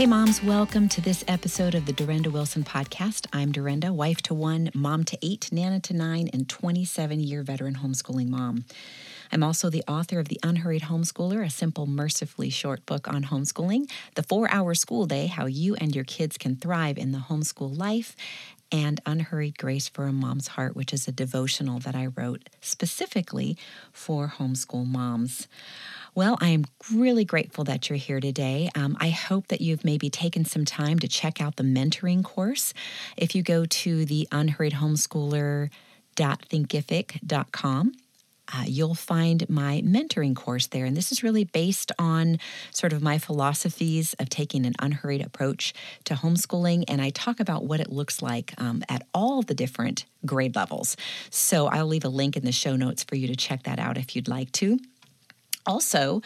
Hey, moms, welcome to this episode of the Durenda Wilson podcast. I'm Durenda, wife to one, mom to eight, nana to nine, and 27 year veteran homeschooling mom. I'm also the author of The Unhurried Homeschooler, a simple, mercifully short book on homeschooling, The Four Hour School Day How You and Your Kids Can Thrive in the Homeschool Life, and Unhurried Grace for a Mom's Heart, which is a devotional that I wrote specifically for homeschool moms. Well, I am really grateful that you're here today. Um, I hope that you've maybe taken some time to check out the mentoring course. If you go to the unhurriedhomeschooler.thinkific.com, uh, you'll find my mentoring course there. And this is really based on sort of my philosophies of taking an unhurried approach to homeschooling. And I talk about what it looks like um, at all the different grade levels. So I'll leave a link in the show notes for you to check that out if you'd like to. Also,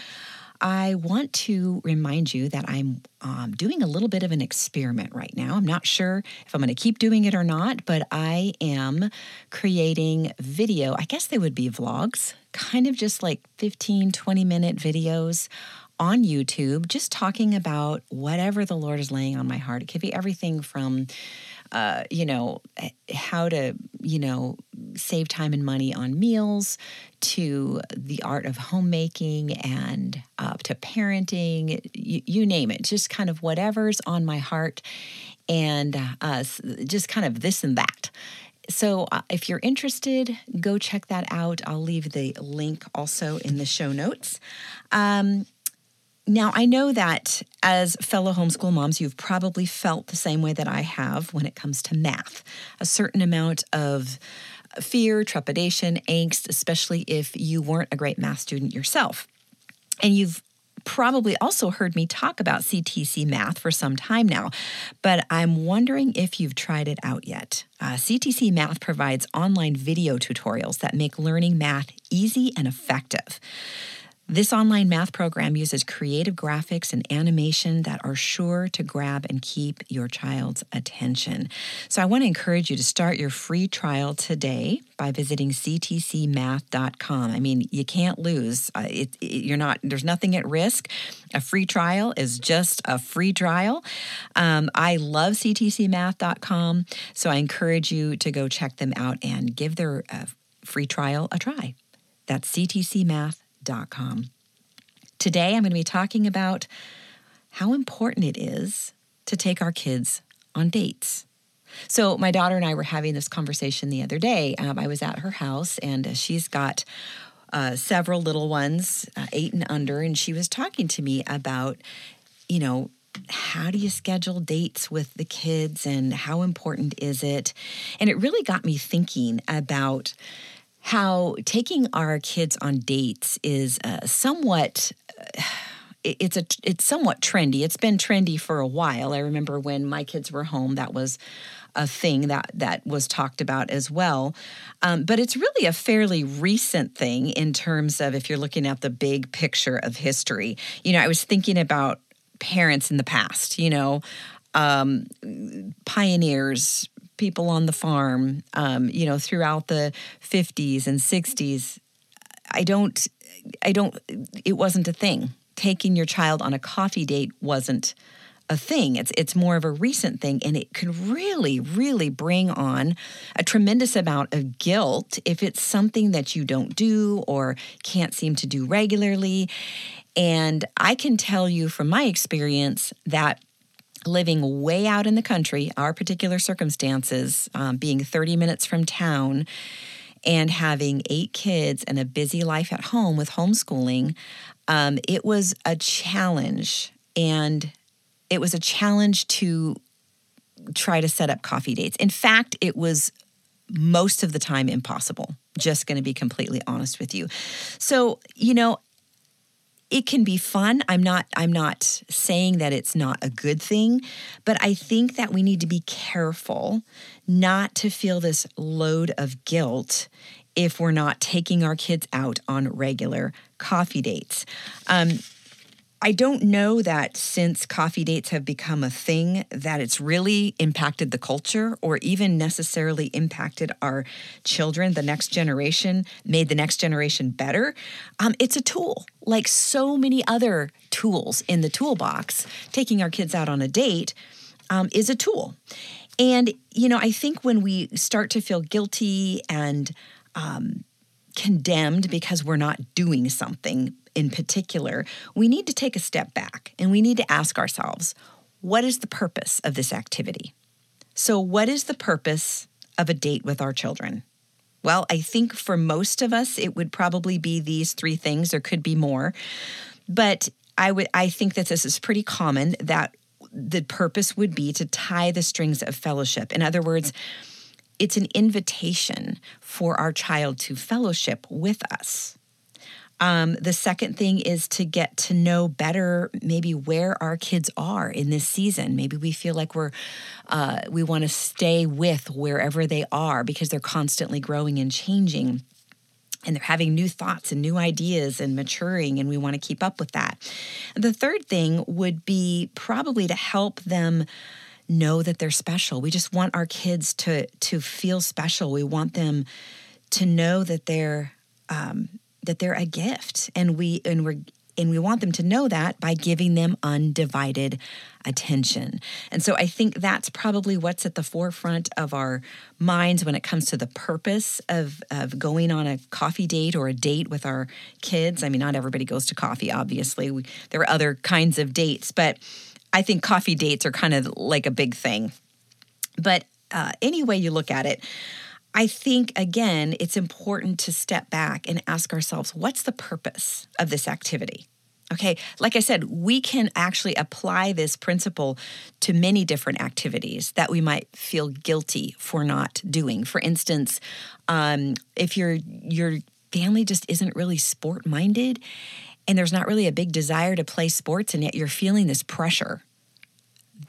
I want to remind you that I'm um, doing a little bit of an experiment right now. I'm not sure if I'm going to keep doing it or not, but I am creating video. I guess they would be vlogs, kind of just like 15, 20 minute videos on YouTube, just talking about whatever the Lord is laying on my heart. It could be everything from uh, you know, how to, you know, save time and money on meals, to the art of homemaking and uh, to parenting, you, you, name it, just kind of whatever's on my heart and uh, just kind of this and that. So, uh, if you're interested, go check that out. I'll leave the link also in the show notes. Um, now, I know that as fellow homeschool moms, you've probably felt the same way that I have when it comes to math a certain amount of fear, trepidation, angst, especially if you weren't a great math student yourself. And you've probably also heard me talk about CTC Math for some time now, but I'm wondering if you've tried it out yet. Uh, CTC Math provides online video tutorials that make learning math easy and effective. This online math program uses creative graphics and animation that are sure to grab and keep your child's attention. So I want to encourage you to start your free trial today by visiting ctcmath.com. I mean, you can't lose. Uh, it, it, you're not. There's nothing at risk. A free trial is just a free trial. Um, I love ctcmath.com, so I encourage you to go check them out and give their uh, free trial a try. That's ctcmath.com Today, I'm going to be talking about how important it is to take our kids on dates. So, my daughter and I were having this conversation the other day. Um, I was at her house, and she's got uh, several little ones, uh, eight and under, and she was talking to me about, you know, how do you schedule dates with the kids and how important is it? And it really got me thinking about how taking our kids on dates is uh, somewhat. Uh, it's a it's somewhat trendy. It's been trendy for a while. I remember when my kids were home, that was a thing that that was talked about as well. Um, but it's really a fairly recent thing in terms of if you're looking at the big picture of history. You know, I was thinking about parents in the past. You know, um, pioneers, people on the farm, um, you know, throughout the 50s and 60s. I don't, I don't, it wasn't a thing. Taking your child on a coffee date wasn't a thing. It's it's more of a recent thing, and it can really, really bring on a tremendous amount of guilt if it's something that you don't do or can't seem to do regularly. And I can tell you from my experience that living way out in the country, our particular circumstances, um, being 30 minutes from town, and having eight kids and a busy life at home with homeschooling, um, it was a challenge. And it was a challenge to try to set up coffee dates. In fact, it was most of the time impossible. Just going to be completely honest with you. So, you know, it can be fun. I'm not I'm not saying that it's not a good thing, but I think that we need to be careful not to feel this load of guilt if we're not taking our kids out on regular coffee dates. Um, I don't know that since coffee dates have become a thing that it's really impacted the culture or even necessarily impacted our children, the next generation, made the next generation better. Um, it's a tool, like so many other tools in the toolbox. Taking our kids out on a date um, is a tool. And, you know, I think when we start to feel guilty and um, condemned because we're not doing something in particular, we need to take a step back and we need to ask ourselves what is the purpose of this activity? So, what is the purpose of a date with our children? Well, I think for most of us, it would probably be these three things. There could be more, but I would I think that this is pretty common that the purpose would be to tie the strings of fellowship. In other words, it's an invitation for our child to fellowship with us. Um, the second thing is to get to know better maybe where our kids are in this season. Maybe we feel like we're uh, we want to stay with wherever they are because they're constantly growing and changing and they're having new thoughts and new ideas and maturing, and we want to keep up with that. The third thing would be probably to help them know that they're special. We just want our kids to to feel special. We want them to know that they're um, that they're a gift, and we and we're and we want them to know that by giving them undivided attention. And so I think that's probably what's at the forefront of our minds when it comes to the purpose of, of going on a coffee date or a date with our kids. I mean, not everybody goes to coffee, obviously. We, there are other kinds of dates, but I think coffee dates are kind of like a big thing. But uh, any way you look at it, I think, again, it's important to step back and ask ourselves what's the purpose of this activity? Okay, like I said, we can actually apply this principle to many different activities that we might feel guilty for not doing. For instance, um, if your your family just isn't really sport minded, and there's not really a big desire to play sports, and yet you're feeling this pressure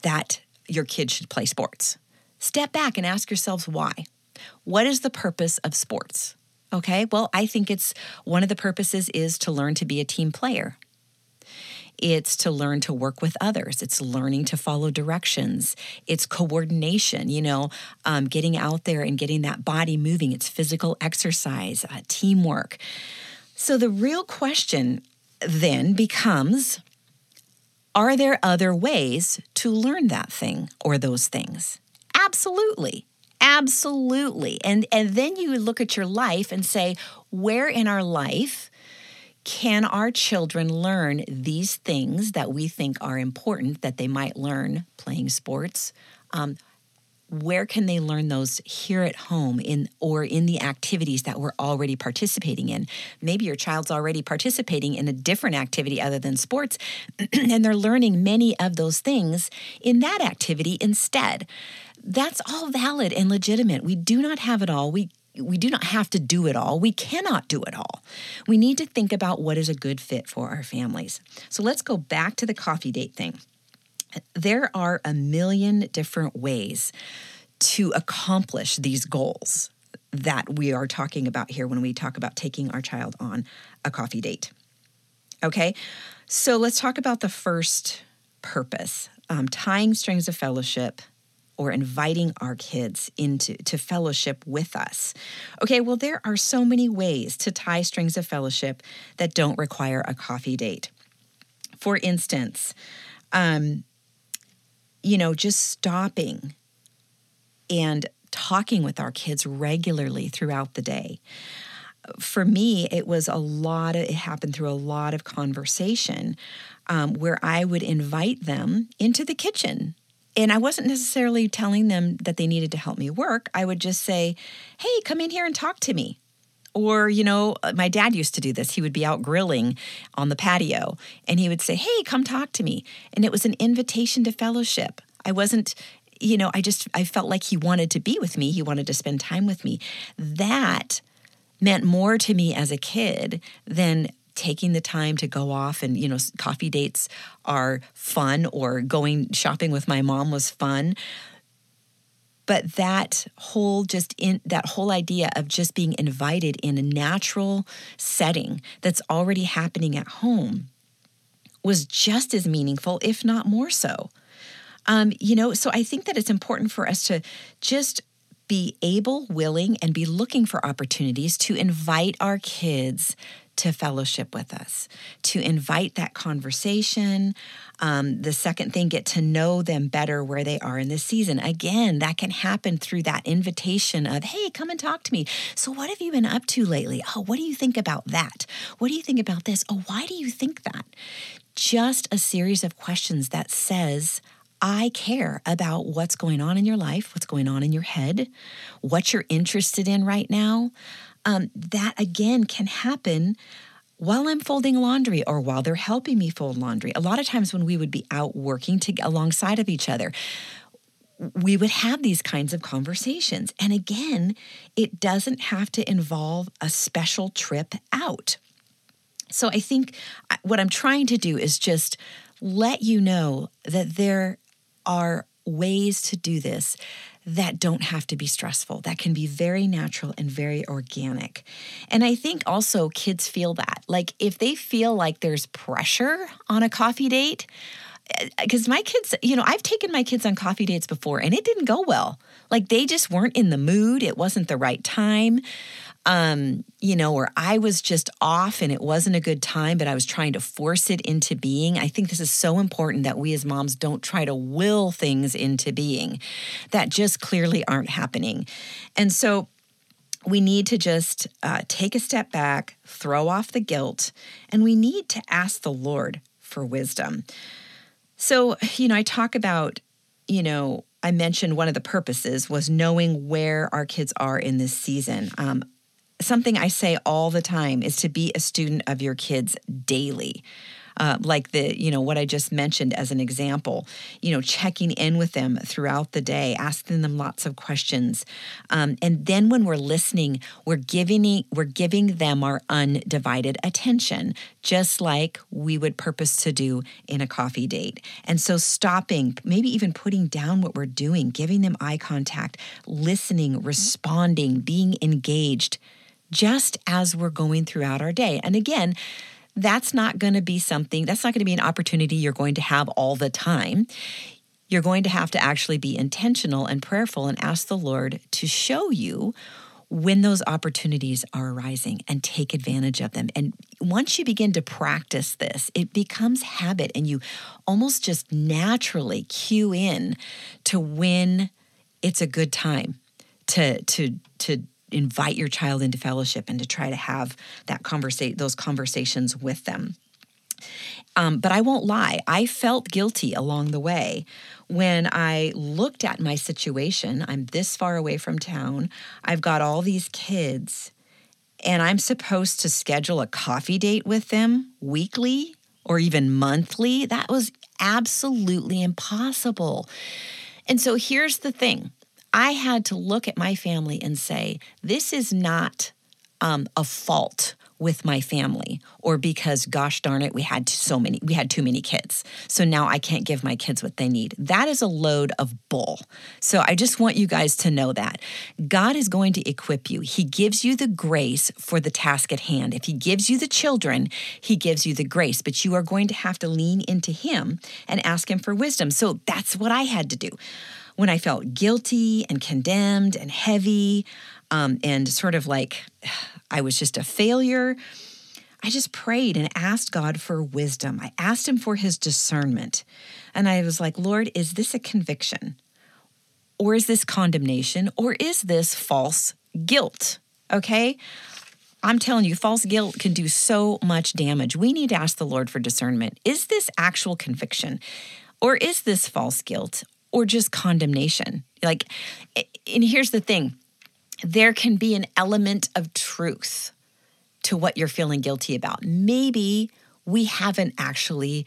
that your kid should play sports, step back and ask yourselves why. What is the purpose of sports? Okay, well, I think it's one of the purposes is to learn to be a team player. It's to learn to work with others. It's learning to follow directions. It's coordination, you know, um, getting out there and getting that body moving. It's physical exercise, uh, teamwork. So the real question then becomes are there other ways to learn that thing or those things? Absolutely. Absolutely. And and then you look at your life and say, where in our life can our children learn these things that we think are important that they might learn playing sports? Um, where can they learn those here at home in or in the activities that we're already participating in maybe your child's already participating in a different activity other than sports and they're learning many of those things in that activity instead that's all valid and legitimate. We do not have it all. We we do not have to do it all. We cannot do it all. We need to think about what is a good fit for our families. So let's go back to the coffee date thing. There are a million different ways to accomplish these goals that we are talking about here when we talk about taking our child on a coffee date. Okay, so let's talk about the first purpose um, tying strings of fellowship or inviting our kids into to fellowship with us. Okay, well there are so many ways to tie strings of fellowship that don't require a coffee date. For instance, um, you know, just stopping and talking with our kids regularly throughout the day. For me, it was a lot of, it happened through a lot of conversation um, where I would invite them into the kitchen and I wasn't necessarily telling them that they needed to help me work. I would just say, hey, come in here and talk to me. Or, you know, uh, my dad used to do this. He would be out grilling on the patio and he would say, hey, come talk to me. And it was an invitation to fellowship. I wasn't, you know, I just, I felt like he wanted to be with me. He wanted to spend time with me. That meant more to me as a kid than taking the time to go off and you know coffee dates are fun or going shopping with my mom was fun but that whole just in that whole idea of just being invited in a natural setting that's already happening at home was just as meaningful, if not more so. Um, you know, so I think that it's important for us to just be able, willing, and be looking for opportunities to invite our kids to fellowship with us, to invite that conversation. Um, the second thing, get to know them better where they are in this season. Again, that can happen through that invitation of, hey, come and talk to me. So, what have you been up to lately? Oh, what do you think about that? What do you think about this? Oh, why do you think that? Just a series of questions that says, I care about what's going on in your life, what's going on in your head, what you're interested in right now. Um, that again can happen while I'm folding laundry or while they're helping me fold laundry. A lot of times when we would be out working to, alongside of each other, we would have these kinds of conversations. And again, it doesn't have to involve a special trip out. So I think uh, what I'm trying to do is just let you know that there are ways to do this that don't have to be stressful, that can be very natural and very organic. And I think also kids feel that. Like if they feel like there's pressure on a coffee date, because eh, my kids, you know, I've taken my kids on coffee dates before and it didn't go well. Like they just weren't in the mood, it wasn't the right time um, you know, where I was just off and it wasn't a good time, but I was trying to force it into being. I think this is so important that we as moms don't try to will things into being that just clearly aren't happening. And so we need to just uh, take a step back, throw off the guilt, and we need to ask the Lord for wisdom. So, you know, I talk about, you know, I mentioned one of the purposes was knowing where our kids are in this season. Um, something I say all the time is to be a student of your kids daily. Uh, like the you know what i just mentioned as an example you know checking in with them throughout the day asking them lots of questions um, and then when we're listening we're giving we're giving them our undivided attention just like we would purpose to do in a coffee date and so stopping maybe even putting down what we're doing giving them eye contact listening responding being engaged just as we're going throughout our day. And again, that's not going to be something, that's not going to be an opportunity you're going to have all the time. You're going to have to actually be intentional and prayerful and ask the Lord to show you when those opportunities are arising and take advantage of them. And once you begin to practice this, it becomes habit and you almost just naturally cue in to when it's a good time to to to invite your child into fellowship and to try to have that conversate those conversations with them. Um, but I won't lie, I felt guilty along the way when I looked at my situation. I'm this far away from town. I've got all these kids, and I'm supposed to schedule a coffee date with them weekly or even monthly. That was absolutely impossible. And so here's the thing I had to look at my family and say, this is not um, a fault with my family or because gosh darn it we had so many we had too many kids. So now i can't give my kids what they need. That is a load of bull. So i just want you guys to know that. God is going to equip you. He gives you the grace for the task at hand. If he gives you the children he gives you the grace but you are going to have to lean into him and ask him for wisdom. So that's what i had to do when I felt guilty and condemned and heavy um, and sort of like I was just a failure, I just prayed and asked God for wisdom. I asked Him for His discernment. And I was like, Lord, is this a conviction? Or is this condemnation? Or is this false guilt? Okay. I'm telling you, false guilt can do so much damage. We need to ask the Lord for discernment. Is this actual conviction? Or is this false guilt? Or just condemnation. Like, and here's the thing there can be an element of truth to what you're feeling guilty about. Maybe we haven't actually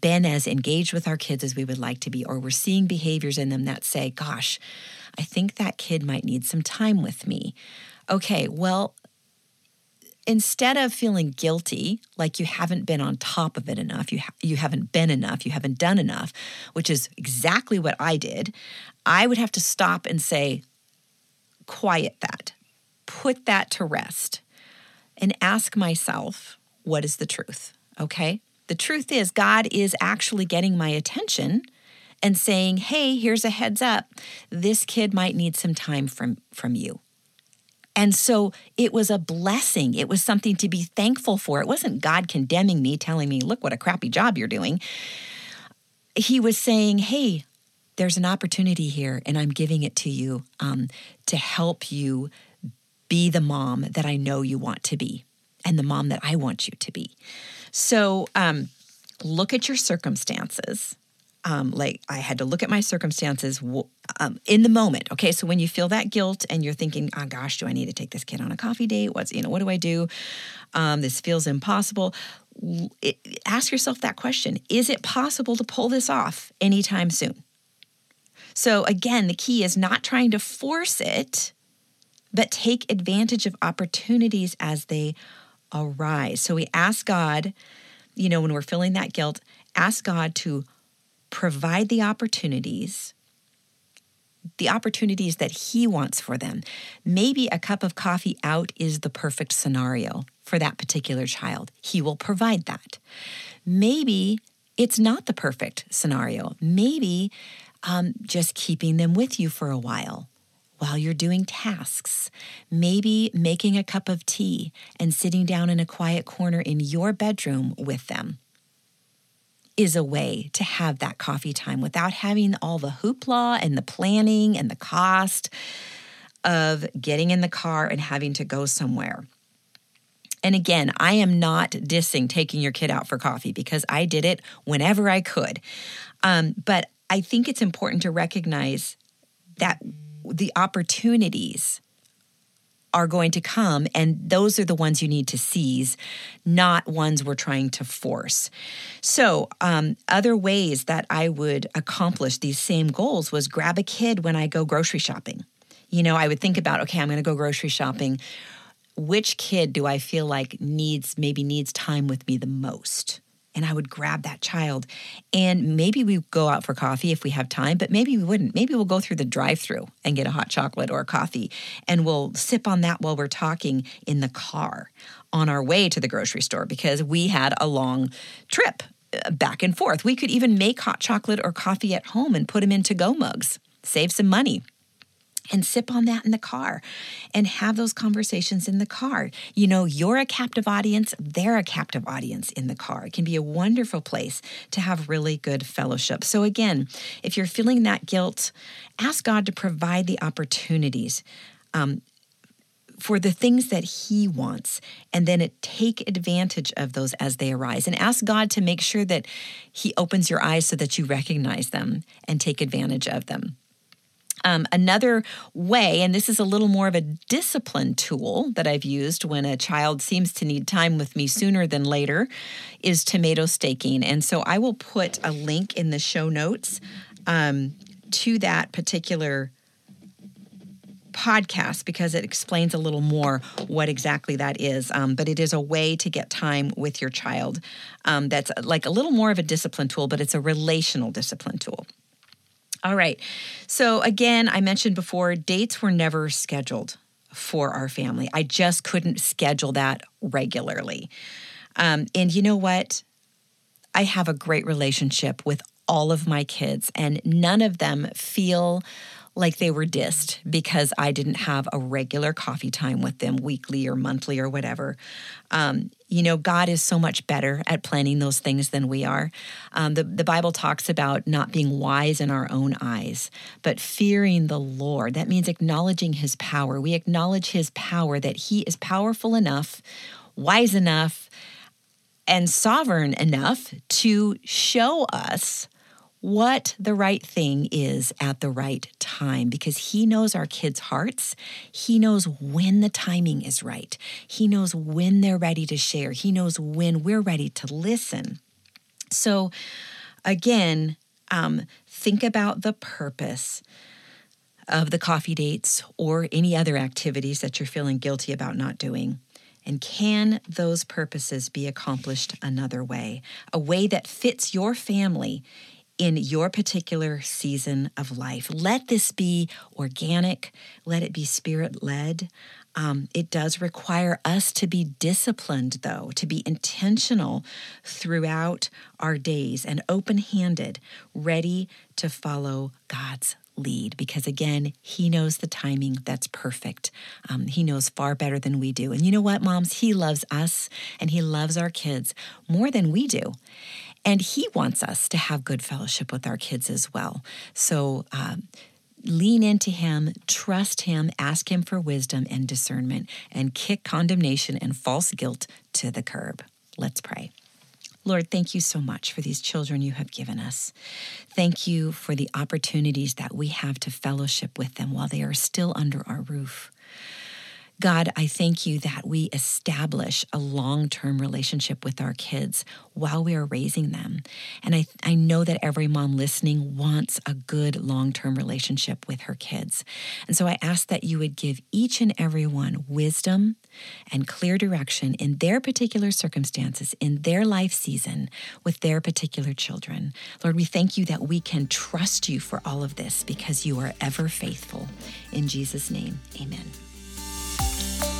been as engaged with our kids as we would like to be, or we're seeing behaviors in them that say, Gosh, I think that kid might need some time with me. Okay, well, instead of feeling guilty, like you haven't been on top of it enough, you, ha- you haven't been enough, you haven't done enough, which is exactly what I did, I would have to stop and say, quiet that, put that to rest, and ask myself, what is the truth? Okay? The truth is, God is actually getting my attention and saying, hey, here's a heads up. This kid might need some time from, from you. And so it was a blessing. It was something to be thankful for. It wasn't God condemning me, telling me, look what a crappy job you're doing. He was saying, hey, there's an opportunity here, and I'm giving it to you um, to help you be the mom that I know you want to be and the mom that I want you to be. So um, look at your circumstances. Um, like I had to look at my circumstances um, in the moment. Okay, so when you feel that guilt and you're thinking, "Oh gosh, do I need to take this kid on a coffee date? What's you know, what do I do? Um, this feels impossible." It, ask yourself that question: Is it possible to pull this off anytime soon? So again, the key is not trying to force it, but take advantage of opportunities as they arise. So we ask God, you know, when we're feeling that guilt, ask God to provide the opportunities the opportunities that he wants for them. Maybe a cup of coffee out is the perfect scenario for that particular child. He will provide that. Maybe it's not the perfect scenario. Maybe um, just keeping them with you for a while while you're doing tasks, maybe making a cup of tea and sitting down in a quiet corner in your bedroom with them is a way to have that coffee time without having all the hoopla and the planning and the cost of getting in the car and having to go somewhere. And again, I am not dissing taking your kid out for coffee because I did it whenever I could. Um, but I think it's important to recognize that the opportunities are going to come, and those are the ones you need to seize, not ones we're trying to force. So, um, other ways that I would accomplish these same goals was grab a kid when I go grocery shopping. You know, I would think about, okay, I'm going to go grocery shopping. Which kid do I feel like needs, maybe needs time with me the most? And I would grab that child. And maybe we go out for coffee if we have time, but maybe we wouldn't. Maybe we'll go through the drive through and get a hot chocolate or a coffee, and we'll sip on that while we're talking in the car on our way to the grocery store because we had a long trip uh, back and forth. We could even make hot chocolate or coffee at home and put them in to go mugs, save some money and sip on that in the car and have those conversations in the car. You know, you're a captive audience, they're a captive audience in the car. It can be a wonderful place to have really good fellowship. So, again, if you're feeling that guilt, ask God to provide the opportunities. Um, for the things that he wants and then take advantage of those as they arise and ask god to make sure that he opens your eyes so that you recognize them and take advantage of them um, another way, and this is a little more of a discipline tool that I've used when a child seems to need time with me sooner than later, is tomato staking. And so I will put a link in the show notes um, to that particular podcast because it explains a little more what exactly that is. Um, but it is a way to get time with your child um, that's like a little more of a discipline tool, but it's a relational discipline tool. All right. So, again, I mentioned before, dates were never scheduled for our family. I just couldn't schedule that regularly. Um, and you know what? I have a great relationship with all of my kids, and none of them feel like they were dissed because I didn't have a regular coffee time with them weekly or monthly or whatever. Um, you know, God is so much better at planning those things than we are. Um, the, the Bible talks about not being wise in our own eyes, but fearing the Lord. That means acknowledging his power. We acknowledge his power that he is powerful enough, wise enough, and sovereign enough to show us what the right thing is at the right time because He knows our kids' hearts. He knows when the timing is right. He knows when they're ready to share. He knows when we're ready to listen. So, again, um, think about the purpose of the coffee dates or any other activities that you're feeling guilty about not doing. And can those purposes be accomplished another way? A way that fits your family in your particular season of life. Let this be organic, let it be spirit led. Um, it does require us to be disciplined, though, to be intentional throughout our days and open handed, ready to follow God's lead. Because again he knows the timing that's perfect. Um, he knows far better than we do. And you know what moms? He loves us and he loves our kids more than we do and he wants us to have good fellowship with our kids as well so um, lean into him, trust him, ask him for wisdom and discernment, and kick condemnation and false guilt to the curb. Let's pray. Lord, thank you so much for these children you have given us. Thank you for the opportunities that we have to fellowship with them while they are still under our roof. God, I thank you that we establish a long term relationship with our kids while we are raising them. And I, I know that every mom listening wants a good long term relationship with her kids. And so I ask that you would give each and every one wisdom and clear direction in their particular circumstances, in their life season, with their particular children. Lord, we thank you that we can trust you for all of this because you are ever faithful. In Jesus' name, amen you